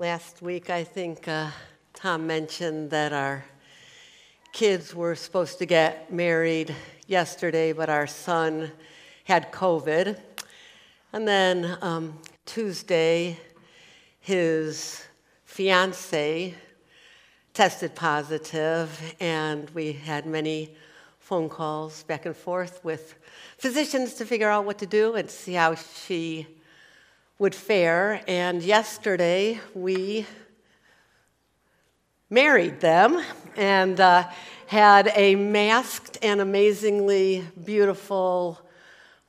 Last week, I think uh, Tom mentioned that our kids were supposed to get married yesterday, but our son had COVID. And then um, Tuesday, his fiance tested positive, and we had many phone calls back and forth with physicians to figure out what to do and see how she would fare. And yesterday we married them and uh, had a masked and amazingly beautiful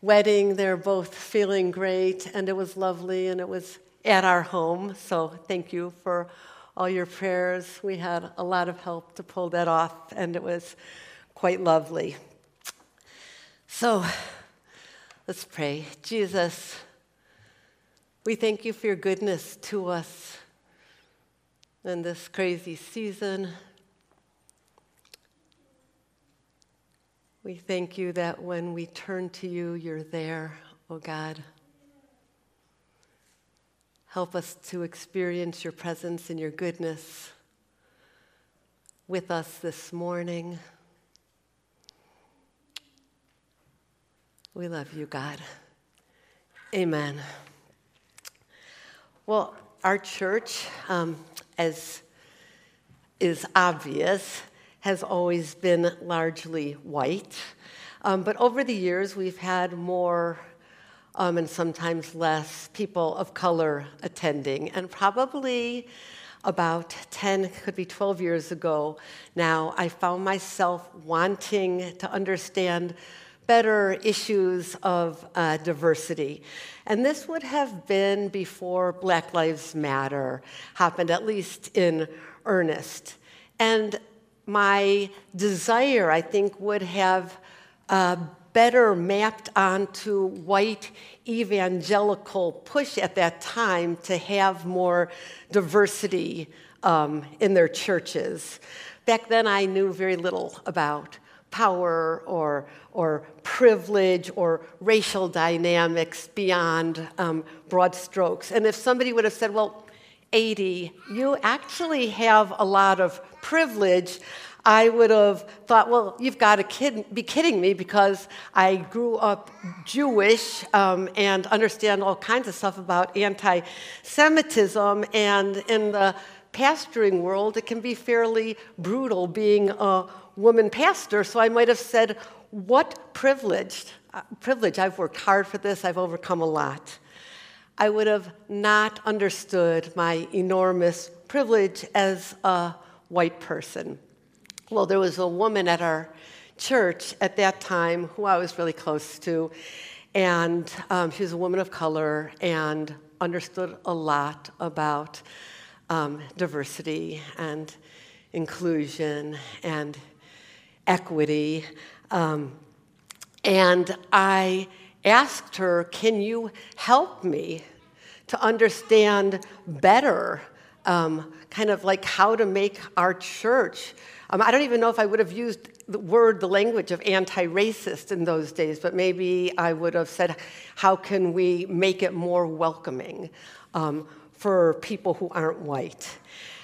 wedding. They're both feeling great, and it was lovely, and it was at our home. So thank you for all your prayers. We had a lot of help to pull that off, and it was quite lovely. So let's pray. Jesus, we thank you for your goodness to us in this crazy season. We thank you that when we turn to you, you're there, oh God. Help us to experience your presence and your goodness with us this morning. We love you, God. Amen. Well, our church, um, as is obvious, has always been largely white. Um, but over the years, we've had more um, and sometimes less people of color attending. And probably about 10, could be 12 years ago now, I found myself wanting to understand better issues of uh, diversity. And this would have been before Black Lives Matter happened, at least in earnest. And my desire, I think, would have uh, better mapped onto white evangelical push at that time to have more diversity um, in their churches. Back then, I knew very little about power or, or privilege or racial dynamics beyond um, broad strokes. And if somebody would have said, well, Adi, you actually have a lot of privilege, I would have thought, well, you've got to kid, be kidding me because I grew up Jewish um, and understand all kinds of stuff about anti Semitism. And in the pastoring world, it can be fairly brutal being a woman pastor. So I might have said, what privilege? Uh, privilege. I've worked hard for this, I've overcome a lot. I would have not understood my enormous privilege as a white person. Well, there was a woman at our church at that time who I was really close to, and um, she was a woman of color and understood a lot about um, diversity and inclusion and equity. Um, and I asked her, Can you help me to understand better, um, kind of like how to make our church um, I don't even know if I would have used the word, the language of anti racist in those days, but maybe I would have said, how can we make it more welcoming um, for people who aren't white?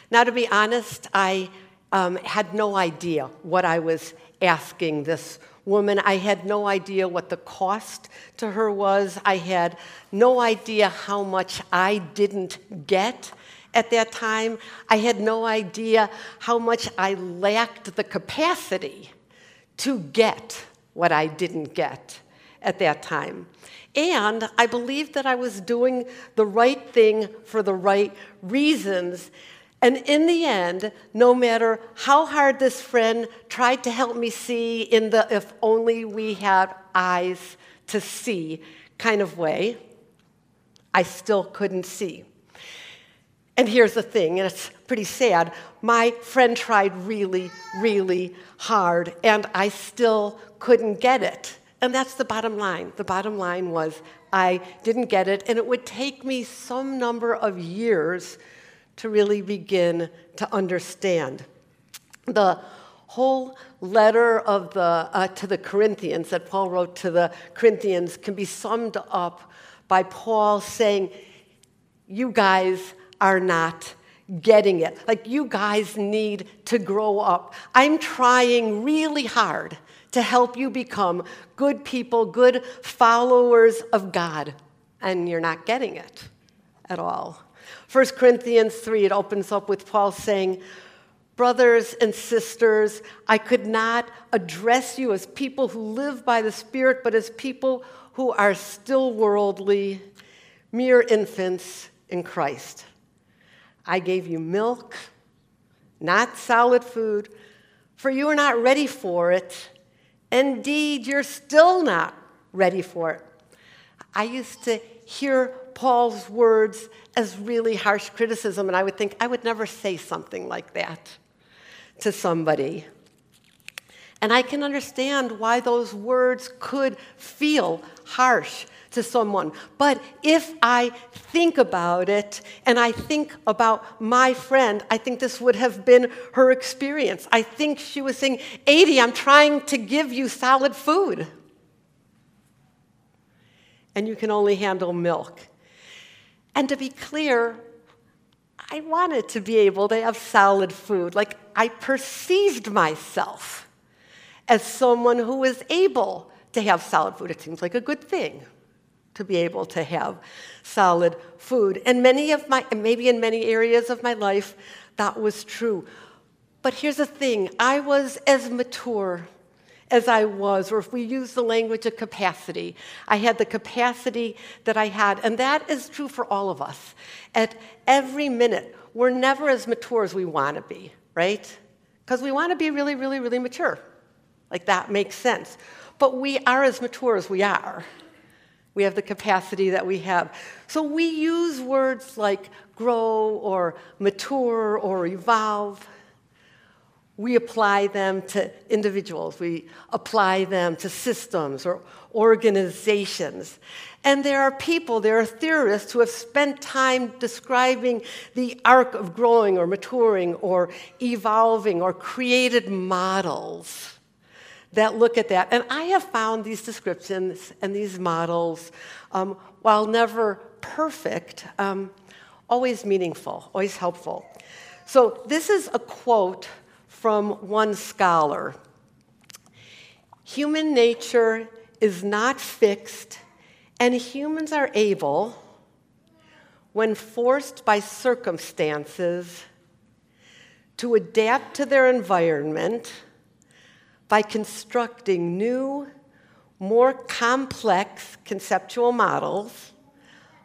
Now, to be honest, I um, had no idea what I was asking this woman. I had no idea what the cost to her was. I had no idea how much I didn't get at that time, I had no idea how much I lacked the capacity to get what I didn't get at that time. And I believed that I was doing the right thing for the right reasons. And in the end, no matter how hard this friend tried to help me see in the if only we had eyes to see kind of way, I still couldn't see. And here's the thing, and it's pretty sad. My friend tried really, really hard, and I still couldn't get it. And that's the bottom line. The bottom line was I didn't get it, and it would take me some number of years to really begin to understand. The whole letter of the, uh, to the Corinthians that Paul wrote to the Corinthians can be summed up by Paul saying, You guys are not getting it. Like, you guys need to grow up. I'm trying really hard to help you become good people, good followers of God, and you're not getting it at all. 1 Corinthians 3, it opens up with Paul saying, Brothers and sisters, I could not address you as people who live by the Spirit, but as people who are still worldly, mere infants in Christ. I gave you milk, not solid food, for you are not ready for it. Indeed, you're still not ready for it. I used to hear Paul's words as really harsh criticism, and I would think I would never say something like that to somebody. And I can understand why those words could feel harsh to someone. But if I think about it and I think about my friend, I think this would have been her experience. I think she was saying, Adi, I'm trying to give you solid food. And you can only handle milk. And to be clear, I wanted to be able to have solid food. Like I perceived myself as someone who was able to have solid food. It seems like a good thing to be able to have solid food. And many of my, maybe in many areas of my life, that was true. But here's the thing I was as mature as I was, or if we use the language of capacity, I had the capacity that I had. And that is true for all of us. At every minute, we're never as mature as we want to be, right? Because we want to be really, really, really mature. Like that makes sense. But we are as mature as we are. We have the capacity that we have. So we use words like grow or mature or evolve we apply them to individuals, we apply them to systems or organizations. And there are people, there are theorists who have spent time describing the arc of growing or maturing or evolving or created models that look at that. And I have found these descriptions and these models, um, while never perfect, um, always meaningful, always helpful. So this is a quote from one scholar Human nature is not fixed, and humans are able, when forced by circumstances, to adapt to their environment by constructing new, more complex conceptual models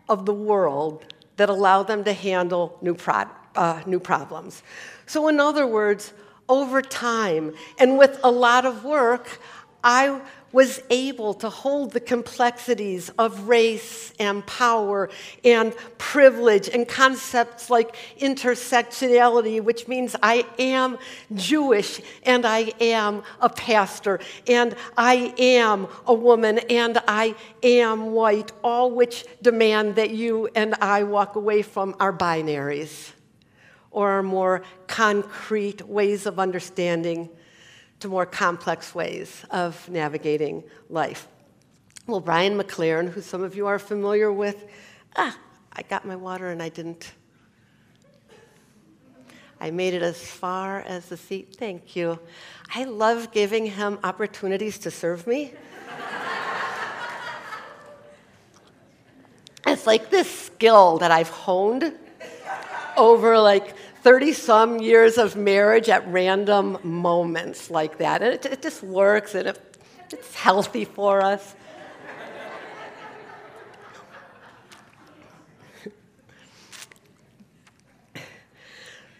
of the world that allow them to handle new, pro- uh, new problems. So, in other words, over time. And with a lot of work, I was able to hold the complexities of race and power and privilege and concepts like intersectionality, which means I am Jewish and I am a pastor and I am a woman and I am white, all which demand that you and I walk away from our binaries or more concrete ways of understanding to more complex ways of navigating life. Well, Brian McLaren, who some of you are familiar with, ah, I got my water and I didn't. I made it as far as the seat. Thank you. I love giving him opportunities to serve me. it's like this skill that I've honed over like 30 some years of marriage at random moments like that. And it, it just works and it, it's healthy for us.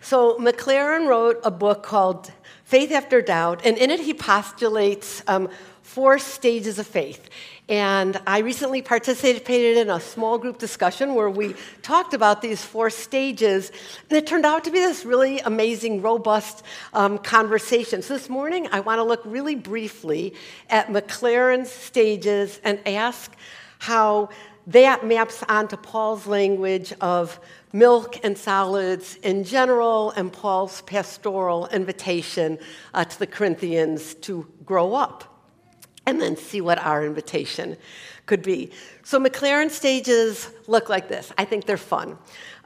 so, McLaren wrote a book called Faith After Doubt, and in it he postulates um, four stages of faith. And I recently participated in a small group discussion where we talked about these four stages, and it turned out to be this really amazing, robust um, conversation. So this morning, I want to look really briefly at McLaren's stages and ask how that maps onto Paul's language of milk and solids in general and Paul's pastoral invitation uh, to the Corinthians to grow up and then see what our invitation could be. So McLaren stages look like this. I think they're fun.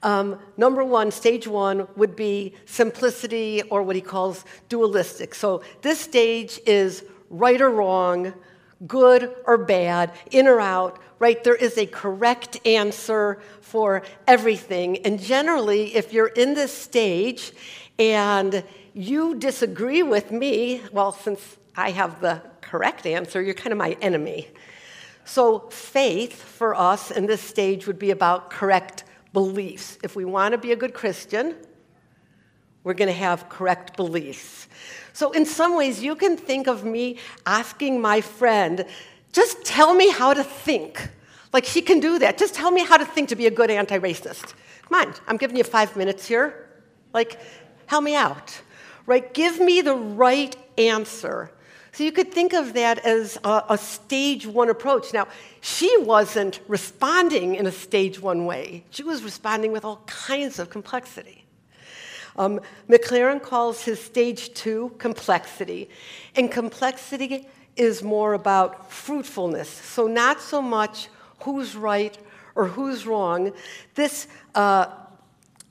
Um, number one, stage one, would be simplicity or what he calls dualistic. So this stage is right or wrong, good or bad, in or out, right? There is a correct answer for everything. And generally, if you're in this stage and you disagree with me, well, since I have the correct answer, you're kind of my enemy. So, faith for us in this stage would be about correct beliefs. If we want to be a good Christian, we're going to have correct beliefs. So, in some ways, you can think of me asking my friend, just tell me how to think. Like she can do that. Just tell me how to think to be a good anti racist. Come on, I'm giving you five minutes here. Like, help me out. Right? Give me the right answer. So you could think of that as a, a, stage one approach. Now, she wasn't responding in a stage one way, she was responding with all kinds of complexity. Um, McLaren calls his stage two complexity, and complexity is more about fruitfulness. So, not so much who's right or who's wrong. This uh,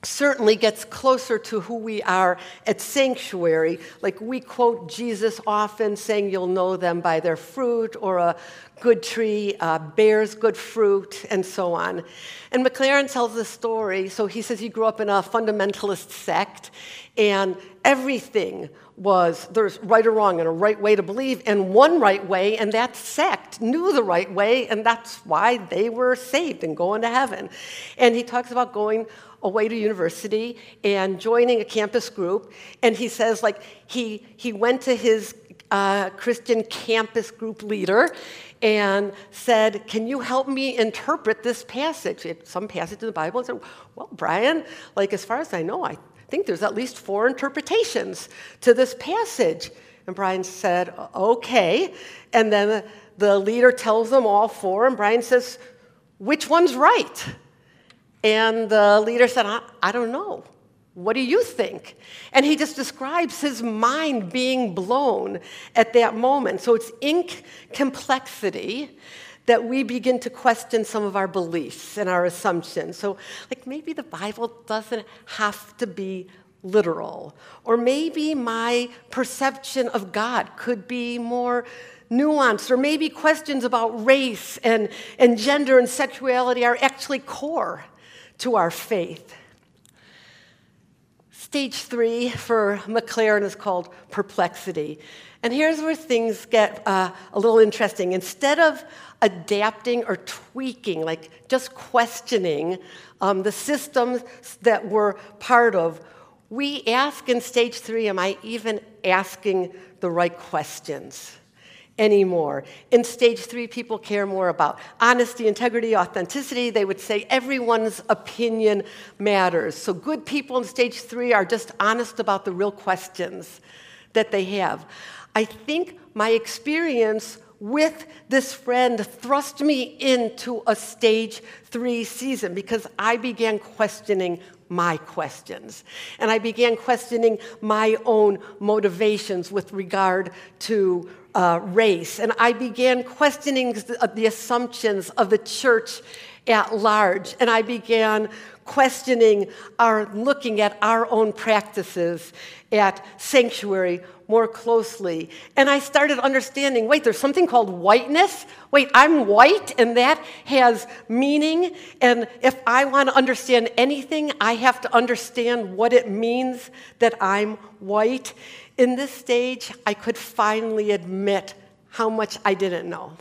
certainly gets closer to who we are at Sanctuary. Like we quote Jesus often saying, You'll know them by their fruit, or a good tree uh, bears good fruit, and so on. And McLaren tells the story. So he says he grew up in a fundamentalist sect, and everything was there's right or wrong and a right way to believe, and one right way, and that sect knew the right way, and that's why they were saved and going to heaven. And he talks about going away to university and joining a campus group, and he says, like, he, he went to his uh, Christian campus group leader and said, Can you help me interpret this passage? Some passage in the Bible. And said, Well, Brian, like as far as I know, I think there's at least four interpretations to this passage. And Brian said, Okay. And then the leader tells them all four, and Brian says, Which one's right? And the leader said, I, I don't know. What do you think? And he just describes his mind being blown at that moment. So it's in complexity that we begin to question some of our beliefs and our assumptions. So, like, maybe the Bible doesn't have to be literal, or maybe my perception of God could be more nuanced, or maybe questions about race and, and gender and sexuality are actually core to our faith. Stage three for McLaren is called perplexity. And here's where things get uh, a little interesting. Instead of adapting or tweaking, like just questioning um, the systems that we're part of, we ask in stage three, am I even asking the right questions? Anymore. In stage three, people care more about honesty, integrity, authenticity. They would say everyone's opinion matters. So, good people in stage three are just honest about the real questions that they have. I think my experience with this friend thrust me into a stage three season because I began questioning my questions. And I began questioning my own motivations with regard to uh, race. And I began questioning the, the assumptions of the church at large. And I began questioning our, looking at our own practices at sanctuary more closely. And I started understanding wait, there's something called whiteness. Wait, I'm white, and that has meaning. And if I want to understand anything, I have to understand what it means that I'm white. In this stage, I could finally admit how much I didn't know,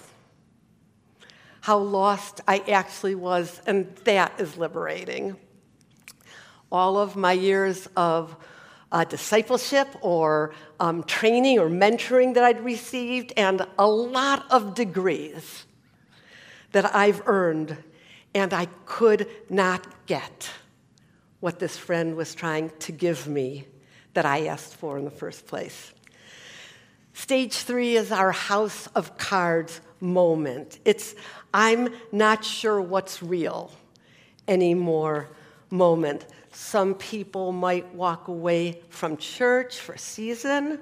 how lost I actually was, and that is liberating. All of my years of uh, discipleship or um, training or mentoring that I'd received, and a lot of degrees that I've earned, and I could not get what this friend was trying to give me that I asked for in the first place. Stage three is our house of cards moment. It's I'm not sure what's real anymore moment. Some people might walk away from church for a season.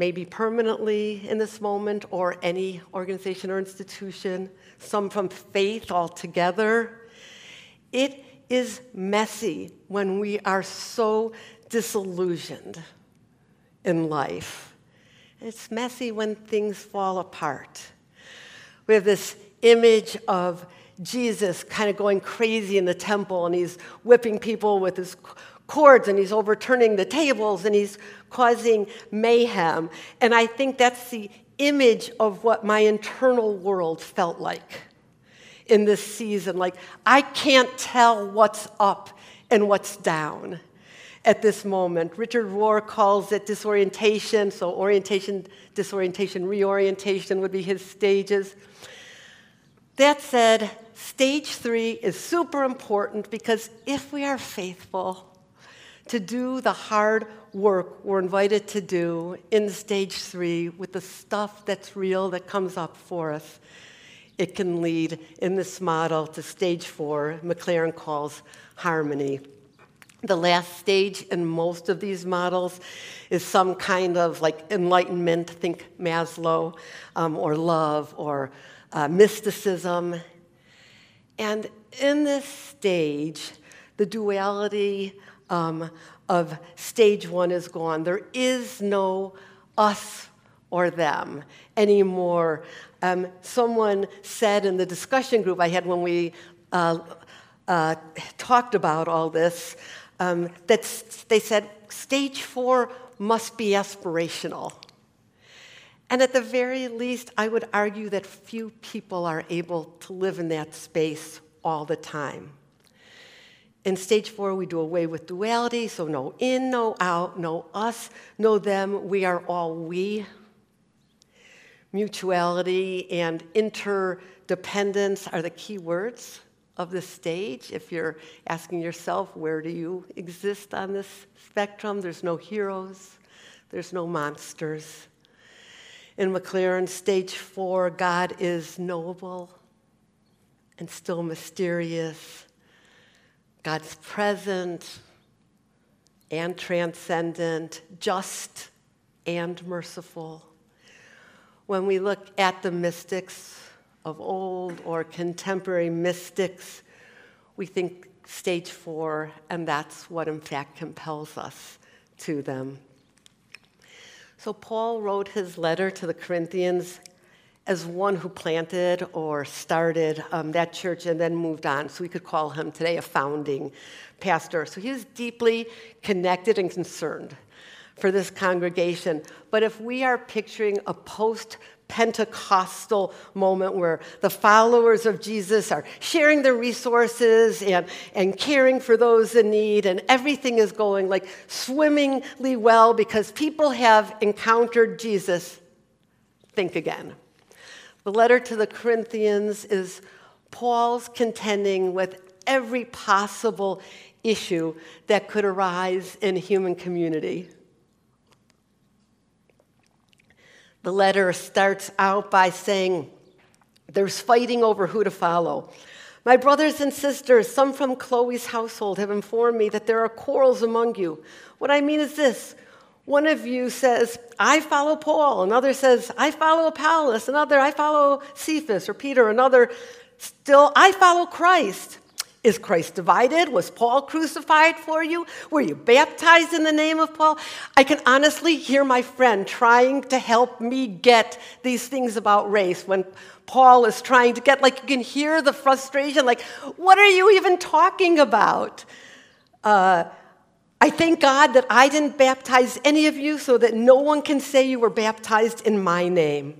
maybe permanently in this moment, or any organization or institution, some from faith altogether. It is messy when we are so disillusioned in life. It's messy when things fall apart. We have this image of Jesus kind of going crazy in the temple, and he's whipping people with his cords, and he's overturning the tables, and he's causing mayhem. And I think that's the image of what my internal world felt like in this season. Like, I can't tell what's up and what's down at this moment. Richard Rohr calls it disorientation, so orientation, disorientation, reorientation would be his stages. That said, stage three is super important because if we are faithful to do the hard work we're invited to do in stage three with the stuff that's real that comes up for us, it can lead in this model to stage four, McLaren calls harmony. The last stage in most of these models is some kind of like enlightenment, think Maslow, um, or love, or uh, mysticism. And in this stage, the duality um, of stage one is gone. There is no us or them anymore. Um, someone said in the discussion group I had when we uh, uh, talked about all this um, that they said stage four must be aspirational. And at the very least, I would argue that few people are able to live in that space all the time. In stage four, we do away with duality, so no in, no out, no us, no them. We are all we. Mutuality and interdependence are the key words of the stage. If you're asking yourself, where do you exist on this spectrum? There's no heroes, there's no monsters. In McLaren, stage four, God is knowable and still mysterious. God's present and transcendent, just and merciful. When we look at the mystics of old or contemporary mystics, we think stage four, and that's what in fact compels us to them. So Paul wrote his letter to the Corinthians as one who planted or started um, that church and then moved on. So we could call him today a founding pastor. So he was deeply connected and concerned for this congregation. But if we are picturing a post Pentecostal moment where the followers of Jesus are sharing their resources and, and caring for those in need, and everything is going like swimmingly well because people have encountered Jesus. Think again. The letter to the Corinthians is Paul's contending with every possible issue that could arise in human community. The letter starts out by saying, There's fighting over who to follow. My brothers and sisters, some from Chloe's household, have informed me that there are quarrels among you. What I mean is this one of you says, I follow Paul. Another says, I follow Apollos. Another, I follow Cephas or Peter. Another, still, I follow Christ. Is Christ divided? Was Paul crucified for you? Were you baptized in the name of Paul? I can honestly hear my friend trying to help me get these things about race when Paul is trying to get, like, you can hear the frustration, like, what are you even talking about? Uh, I thank God that I didn't baptize any of you so that no one can say you were baptized in my name.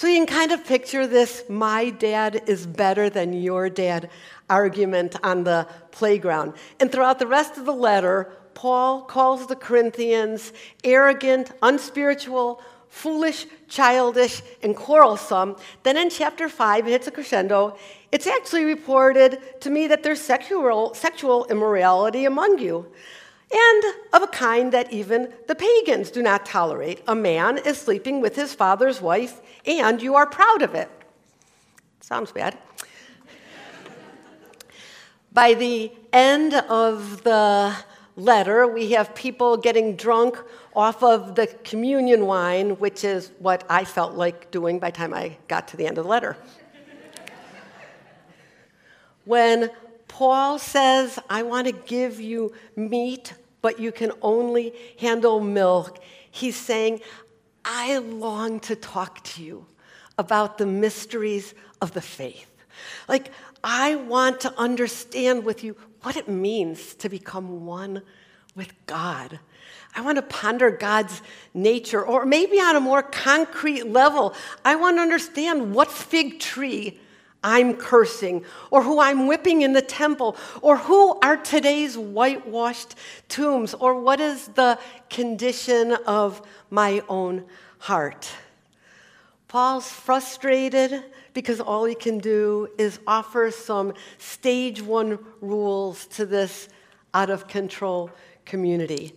So you can kind of picture this my dad is better than your dad argument on the playground. And throughout the rest of the letter, Paul calls the Corinthians arrogant, unspiritual, foolish, childish, and quarrelsome. Then in chapter 5, it hits a crescendo. It's actually reported to me that there's sexual, sexual immorality among you and of a kind that even the pagans do not tolerate. A man is sleeping with his father's wife, and you are proud of it. Sounds bad. By the end of the letter, we have people getting drunk off of the communion wine, which is what I felt like doing by the time I got to the end of the letter. when Paul says, I want to give you meat, but you can only handle milk, he's saying, I long to talk to you about the mysteries of the faith. Like, I want to understand with you what it means to become one with God. I want to ponder God's nature, or maybe on a more concrete level, I want to understand what fig tree I'm cursing, or who I'm whipping in the temple, or who are today's whitewashed tombs, or what is the condition of my own heart. Paul's frustrated because all he can do is offer some stage one rules to this out of control community.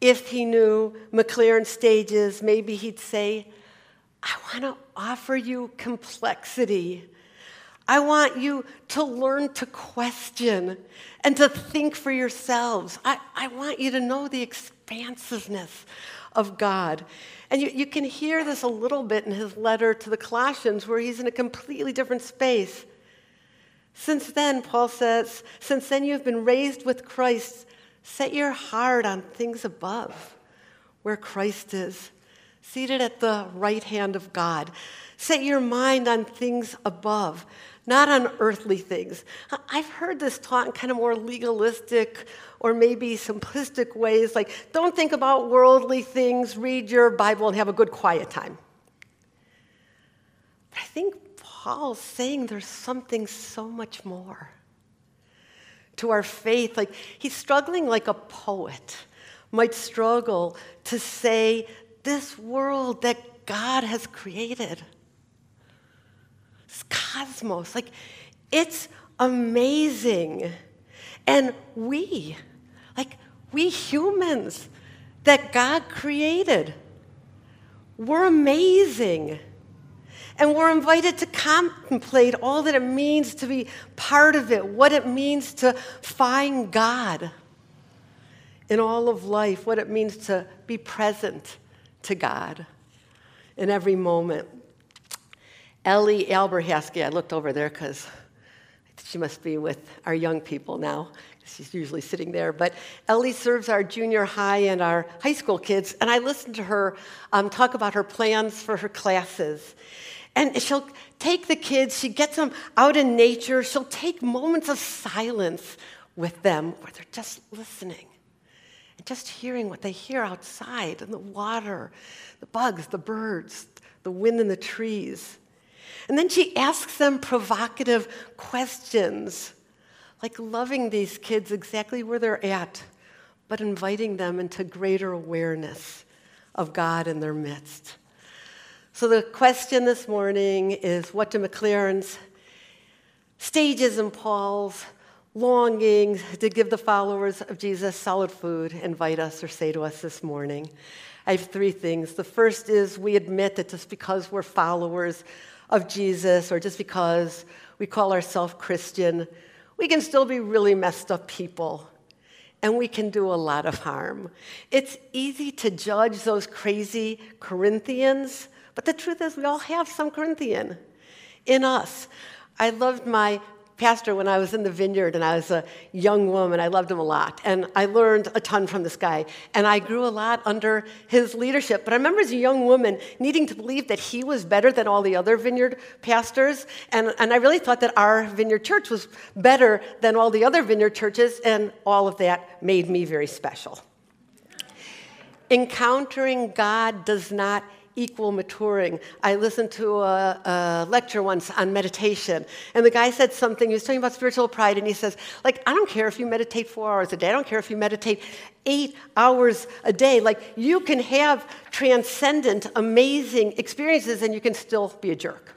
If he knew McLaren stages, maybe he'd say, I want to offer you complexity. I want you to learn to question and to think for yourselves. I, I want you to know the expansiveness of God. And you, you can hear this a little bit in his letter to the Colossians, where he's in a completely different space. Since then, Paul says, since then you have been raised with Christ, set your heart on things above, where Christ is, seated at the right hand of God. Set your mind on things above, not on earthly things. I've heard this taught in kind of more legalistic or maybe simplistic ways, like don't think about worldly things, read your Bible, and have a good quiet time. But I think Paul's saying there's something so much more to our faith. Like he's struggling like a poet might struggle to say, this world that God has created cosmos. Like, it's amazing. And we, like, we humans that God created, we're amazing. And we're invited to contemplate all that it means to be part of it, what it means to find God in all of life, what it means to be present to God in every moment. Ellie Alberhasky, I looked over there because she must be with our young people now. She's usually sitting there. But Ellie serves our junior high and our high school kids, and I listened to her um, talk about her plans for her classes. And she'll take the kids, she gets them out in nature, she'll take moments of silence with them where they're just listening and just hearing what they hear outside and the water, the bugs, the birds, the wind in the trees. And then she asks them provocative questions, like loving these kids exactly where they're at, but inviting them into greater awareness of God in their midst. So the question this morning is what do McLaren's stages and Paul's longing to give the followers of Jesus solid food invite us or say to us this morning? I have three things. The first is we admit that just because we're followers of Jesus or just because we call ourselves Christian, we can still be really messed up people and we can do a lot of harm. It's easy to judge those crazy Corinthians, but the truth is, we all have some Corinthian in us. I loved my pastor when I was in the vineyard and I was a young woman. I loved him a lot. And I learned a ton from this guy. And I grew a lot under his leadership. But I remember as a young woman needing to believe that he was better than all the other vineyard pastors. And, and I really thought that our vineyard church was better than all the other vineyard churches. And all of that made me very special. Encountering God does not equal maturing. I listened to a, a, lecture once on meditation, and the guy said something. He was talking about spiritual pride, and he says, "Like, I don't care if you meditate four hours a day. I don't care if you meditate eight hours a day. Like, you can have transcendent, amazing experiences, and you can still be a jerk."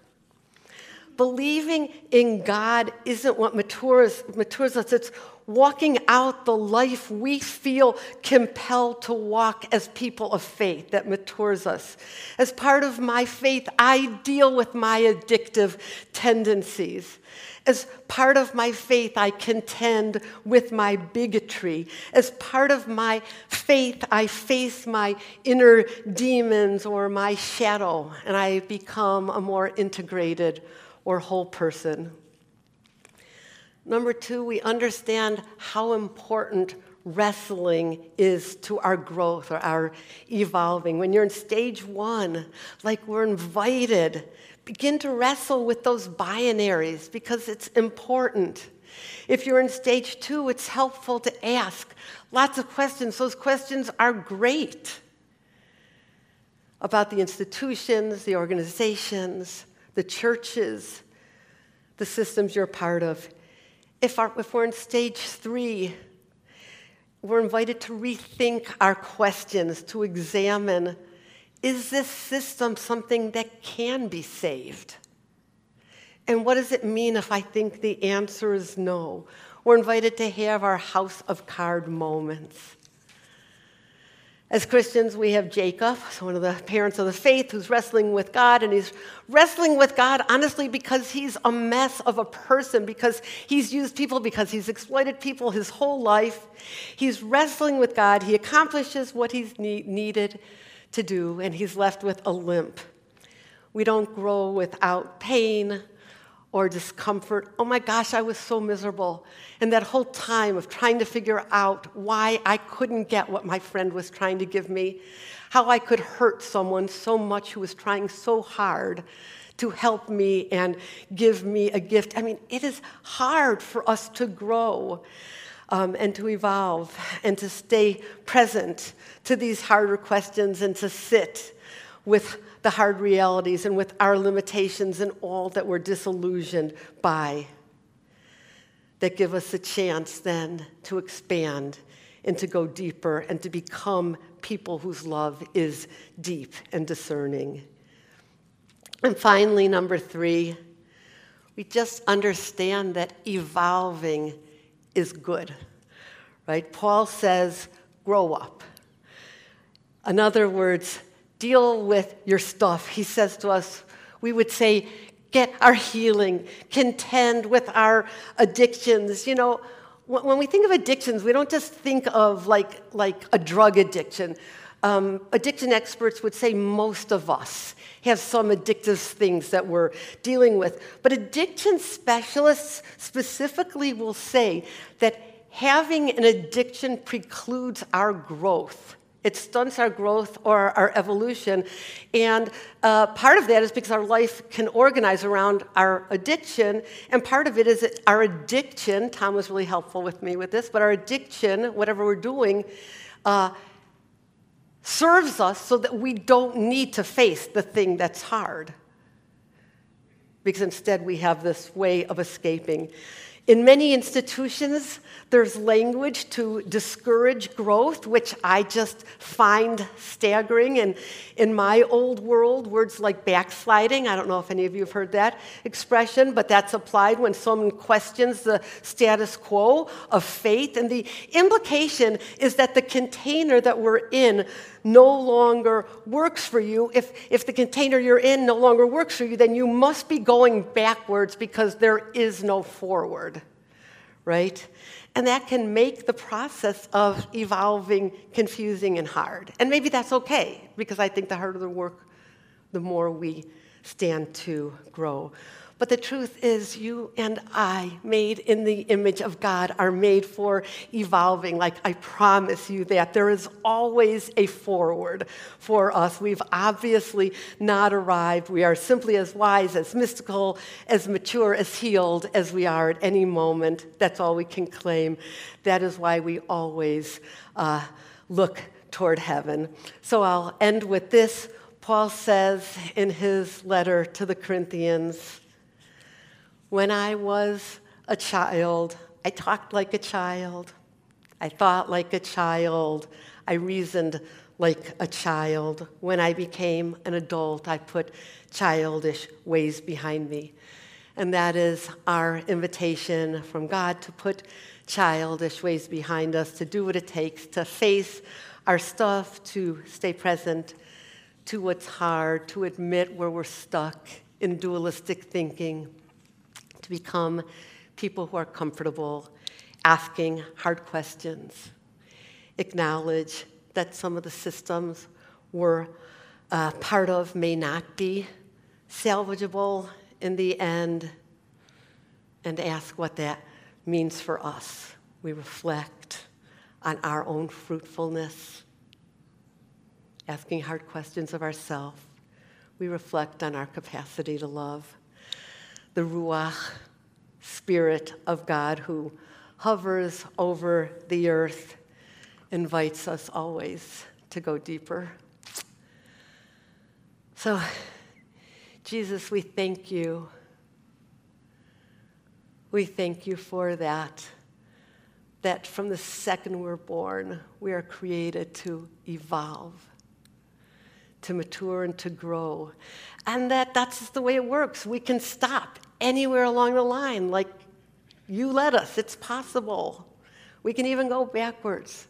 Believing in God isn't what matures, matures us, it's walking out the life we feel compelled to walk as people of faith that matures us. As part of my faith, I deal with my addictive tendencies. As part of my faith, I contend with my bigotry. As part of my faith, I face my inner demons or my shadow, and I become a more integrated or whole person. Number two, we understand how important wrestling is to our growth or our evolving. When you're in stage one, like we're invited, begin to wrestle with those binaries because it's important. If you're in stage two, it's helpful to ask lots of questions. Those questions are great about the institutions, the organizations, the churches, the systems you're part of. If, our, if we're in stage three, we're invited to rethink our questions, to examine is this system something that can be saved? And what does it mean if I think the answer is no? We're invited to have our house of card moments. As Christians, we have Jacob, one of the parents of the faith, who's wrestling with God, and he's wrestling with God honestly because he's a mess of a person, because he's used people, because he's exploited people his whole life. He's wrestling with God. He accomplishes what he's needed to do, and he's left with a limp. We don't grow without pain or discomfort. Oh my gosh, I was so miserable. And that whole time of trying to figure out why I couldn't get what my friend was trying to give me, how I could hurt someone so much who was trying so hard to help me and give me a gift. I mean, it is hard for us to grow. Um, and to evolve and to stay present to these harder questions and to sit with the hard realities and with our limitations and all that we're disillusioned by that give us a chance then to expand and to go deeper and to become people whose love is deep and discerning. And finally, number three, we just understand that evolving is good, right? Paul says, grow up. In other words, deal with your stuff. He says to us, we would say, get our healing, contend with our addictions. You know, when we think of addictions, we don't just think of like, like a drug addiction. Um, addiction experts would say most of us have some addictive things that we're dealing with. But addiction specialists specifically will say that having an addiction precludes our growth. It stunts our growth or our evolution. And uh, part of that is because our life can organize around our addiction. And part of it is our addiction, Tom was really helpful with me with this, but our addiction, whatever we're doing, uh, serves us so that we don't need to face the thing that's hard. Because instead we have this way of escaping. In many institutions, there's language to discourage growth, which I just find staggering. And in my old world, words like backsliding, I don't know if any of you have heard that expression, but that's applied when someone questions the status quo of faith. And the implication is that the container that we're in no longer works for you. If, if the container you're in no longer works for you, then you must be going backwards because there is no forward, right? And that can make the process of evolving confusing and hard. And maybe that's okay, because I think the harder the work, the more we stand to grow. But the truth is, you and I, made in the image of God, are made for evolving. Like, I promise you that. There is always a forward for us. We've obviously not arrived. We are simply as wise, as mystical, as mature, as healed as we are at any moment. That's all we can claim. That is why we always uh, look toward heaven. So I'll end with this. Paul says in his letter to the Corinthians, when I was a child, I talked like a child. I thought like a child. I reasoned like a child. When I became an adult, I put childish ways behind me. And that is our invitation from God to put childish ways behind us, to do what it takes to face our stuff, to stay present to what's hard, to admit where we're stuck in dualistic thinking, to become people who are comfortable asking hard questions, acknowledge that some of the systems we're uh, part of may not be salvageable in the end, and ask what that means for us. We reflect on our own fruitfulness, asking hard questions of ourselves. We reflect on our capacity to love. The Ruach, Spirit of God, who hovers over the earth, invites us always to go deeper. So, Jesus, we thank you. We thank you for that. That from the second we're born, we are created to evolve, to mature, and to grow. And that that's the way it works. We can stop anywhere along the line, like you let us, it's possible. We can even go backwards.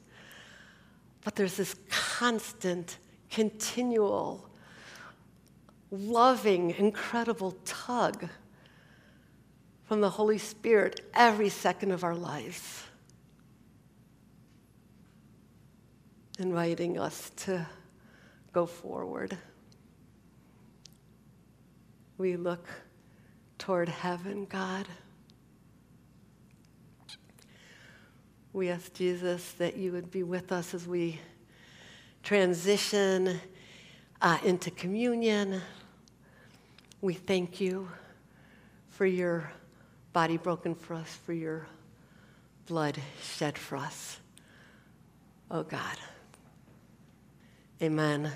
But there's this constant, continual, loving, incredible tug from the Holy Spirit every second of our lives, inviting us to go forward. We look toward heaven, God. We ask Jesus that you would be with us as we transition uh, into communion. We thank you for your body broken for us, for your blood shed for us. Oh God. Amen.